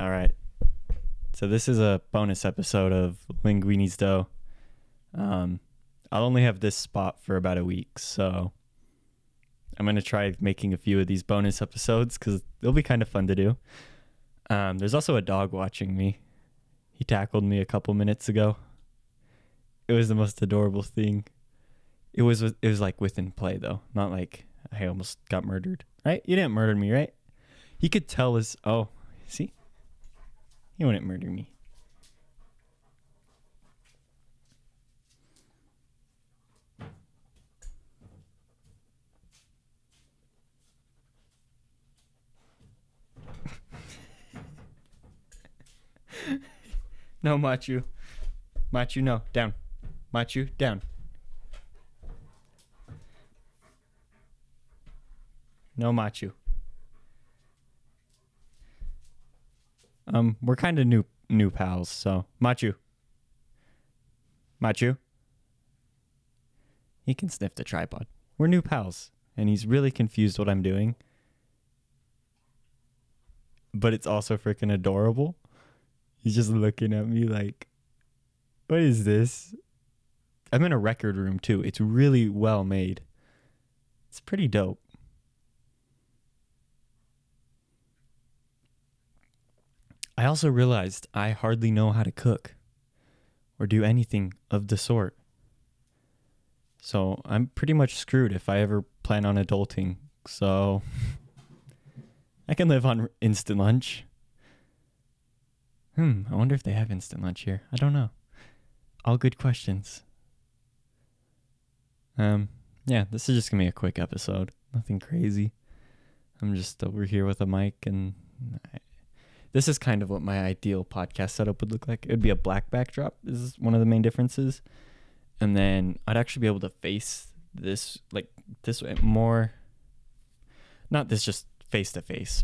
All right. So this is a bonus episode of Linguini's Dough. Um, I'll only have this spot for about a week, so I'm gonna try making a few of these bonus episodes because they'll be kind of fun to do. Um, there's also a dog watching me. He tackled me a couple minutes ago. It was the most adorable thing. It was it was like within play though, not like I almost got murdered. Right? You didn't murder me, right? He could tell his oh, see, he wouldn't murder me. no, Machu. Machu, no. Down. Machu, down. No Machu. Um, we're kind of new new pals, so Machu. Machu. He can sniff the tripod. We're new pals, and he's really confused what I'm doing. But it's also freaking adorable. He's just looking at me like, what is this? I'm in a record room too. It's really well made. It's pretty dope. I also realized I hardly know how to cook or do anything of the sort. So I'm pretty much screwed if I ever plan on adulting. So I can live on instant lunch. Hmm, I wonder if they have instant lunch here. I don't know. All good questions. Um, yeah, this is just gonna be a quick episode. Nothing crazy. I'm just over here with a mic, and this is kind of what my ideal podcast setup would look like. It would be a black backdrop. This is one of the main differences, and then I'd actually be able to face this like this way more. Not this just face to face.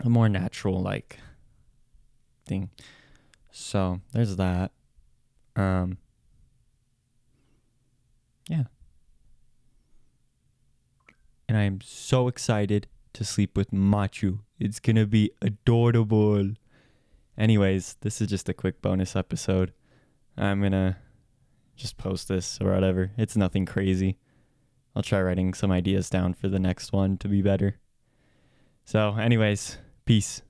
A more natural like thing. So there's that. Um yeah. And I am so excited to sleep with Machu. It's gonna be adorable. Anyways, this is just a quick bonus episode. I'm gonna just post this or whatever. It's nothing crazy. I'll try writing some ideas down for the next one to be better. So, anyways, peace.